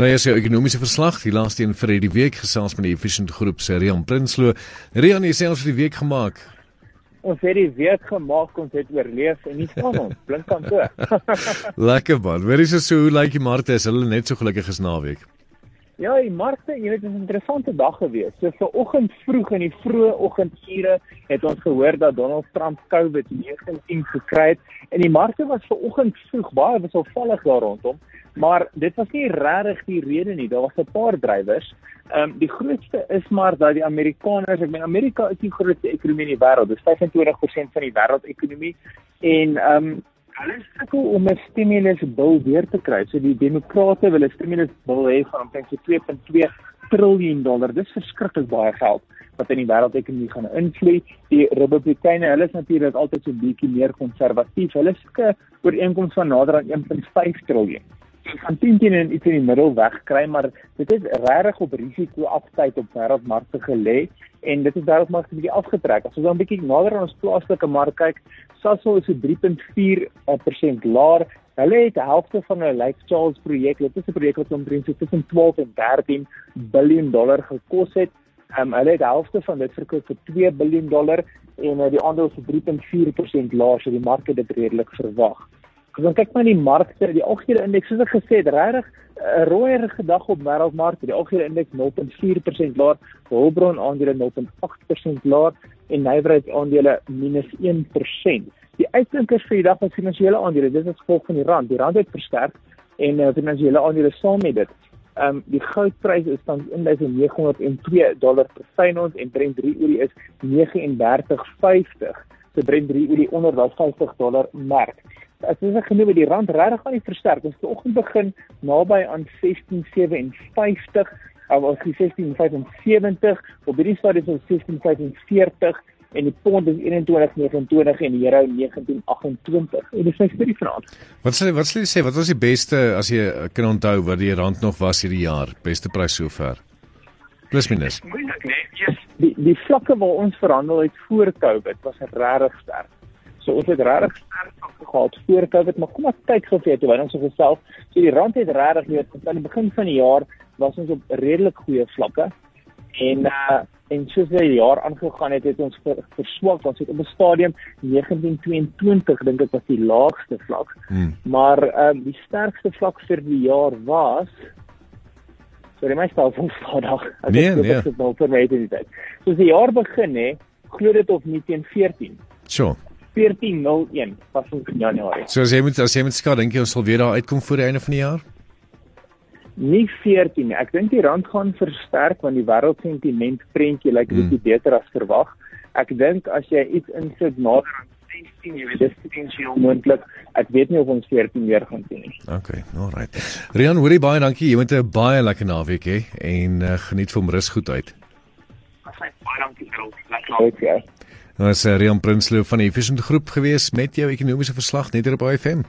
Nou ja, sy ekonomiese verslag, die laaste een vir die week gesels met die Efficient Groep se Rian Prinsloo. Rian het selfs die week gemaak. Ons het die week gemaak, ons het oorleef en nie staan ons blink aan toe. Lekker man. Waar is so hoe lyk die markte? Is hulle net so gelukkig as naweek? Ja, die markte, jy weet, dit is 'n interessante dag gewees. So vanoggend vroeg in die vroeë oggendure het ons gehoor dat Donald Trump COVID-19 gekry het en die markte was vanoggend vroeg baie wisselvallig daar rondom. Maar dit was nie regtig die rede nie. Daar was 'n paar drywers. Ehm um, die grootste is maar dat die Amerikaners, ek meen Amerika is die grootste ekonomie in die wêreld. Dit is 25% van die wêreldekonomie en ehm um, hulle sukkel om 'n stimulus bil weer te kry. So die demokrate wil 'n stimulus bil hê van omtrent 2.2 triljoen dollar. Dis verskriklik baie geld wat in die wêreldekonomie gaan invloed. Die Republikeine, hulle is natuurlik altyd so bietjie meer konservatief. Hulle soek 'n ooreenkoms van nader aan 1.5 triljoen gaan teen teen in iets in die middel wegkry maar dit is regtig op risiko afskeid op wêreldmarkte gelê en dit is wêreldmarkte bietjie afgetrek. As ons dan bietjie nader aan ons plaaslike mark kyk Sasol is so 3.4% laer. Hulle het die helfte van hulle Lake Charles projek dit is 'n projek wat omtrent so tussen 12 en 13 miljard dollar gekos het. Um, hulle het die helfte van dit verkoop vir 2 miljard dollar en uh, die aandele is 3.4% laer so die mark het dit redelik verwag As ons kyk na die markte, die algehele indeks, soos ek gesê het, regtig 'n rooier gedag op wêreldmarkte. Die algehele indeks 0.4% laer, Hulbron aandele 0.8% laer en nywerheid aandele -1%. Die uitblinkers vir die dag was finansiële aandele. Dit is gevolg van die rand. Die rand het versterk en uh, finansiële aandele saam met dit. Ehm um, die goudprys is tans 1902 dollar per fyn ons en Brent 3 olie is 39.50. So Brent 3 olie onder daai 50 dollar merk as jy sê genoem die rand regtig aan die versterk. Ons het vanoggend begin naby aan 16.57 of ons sê 16.75 op hierdie stadium is ons 16.45 en die pond is 21.29 en die euro 19.28 en dis net vir die vanaand. Wat sê wat sê jy sê wat was die beste as jy kan onthou wat die rand nog was hierdie jaar beste prys sover? Plus minus. Nee, yes. Die die vlakke waar ons verhandel het voor Covid was regtig sterk. So ons het regtig sterk gehad voor Covid, maar kom ons kyk gou vir toe ons gesels. So die rand het regtig net aan die begin van die jaar was ons op redelik goeie vlakke. En uh en soos die jaar aangegaan het, het ons verswak. Ons het op 'n stadium 1922 dink ek was die laagste vlak. Hmm. Maar ehm uh, die sterkste vlak vir die jaar was Sorry, my stel van Vrydag. Nee, nee. Dit was vir my dit. So die jaar begin hè, glo dit of nie teen 14. Sure. 1401 pas in Januarie. So as jy moet as jy moet skat dink jy ons sal weer daar uitkom voor die einde van die jaar? Nie 14 nie. Ek dink die rand gaan versterk want die wêreldsentiment prentjie lyk like, bietjie hmm. beter as verwag. Ek dink as jy iets insit nader aan 16, jy weet dis potensieel moontlik. Ek weet nie of ons 14 weer gaan sien nie. Okay, alright. Rian, hoorie baie dankie. Jy moet 'n baie lekker naweek hê en uh, geniet van rus goed uit. Baie dankie vir al. Lekker naweek. Ja. Ons is Rian Prinsloo van die Efficient Groep gewees met jou ekonomiese verslag net hier op IFM.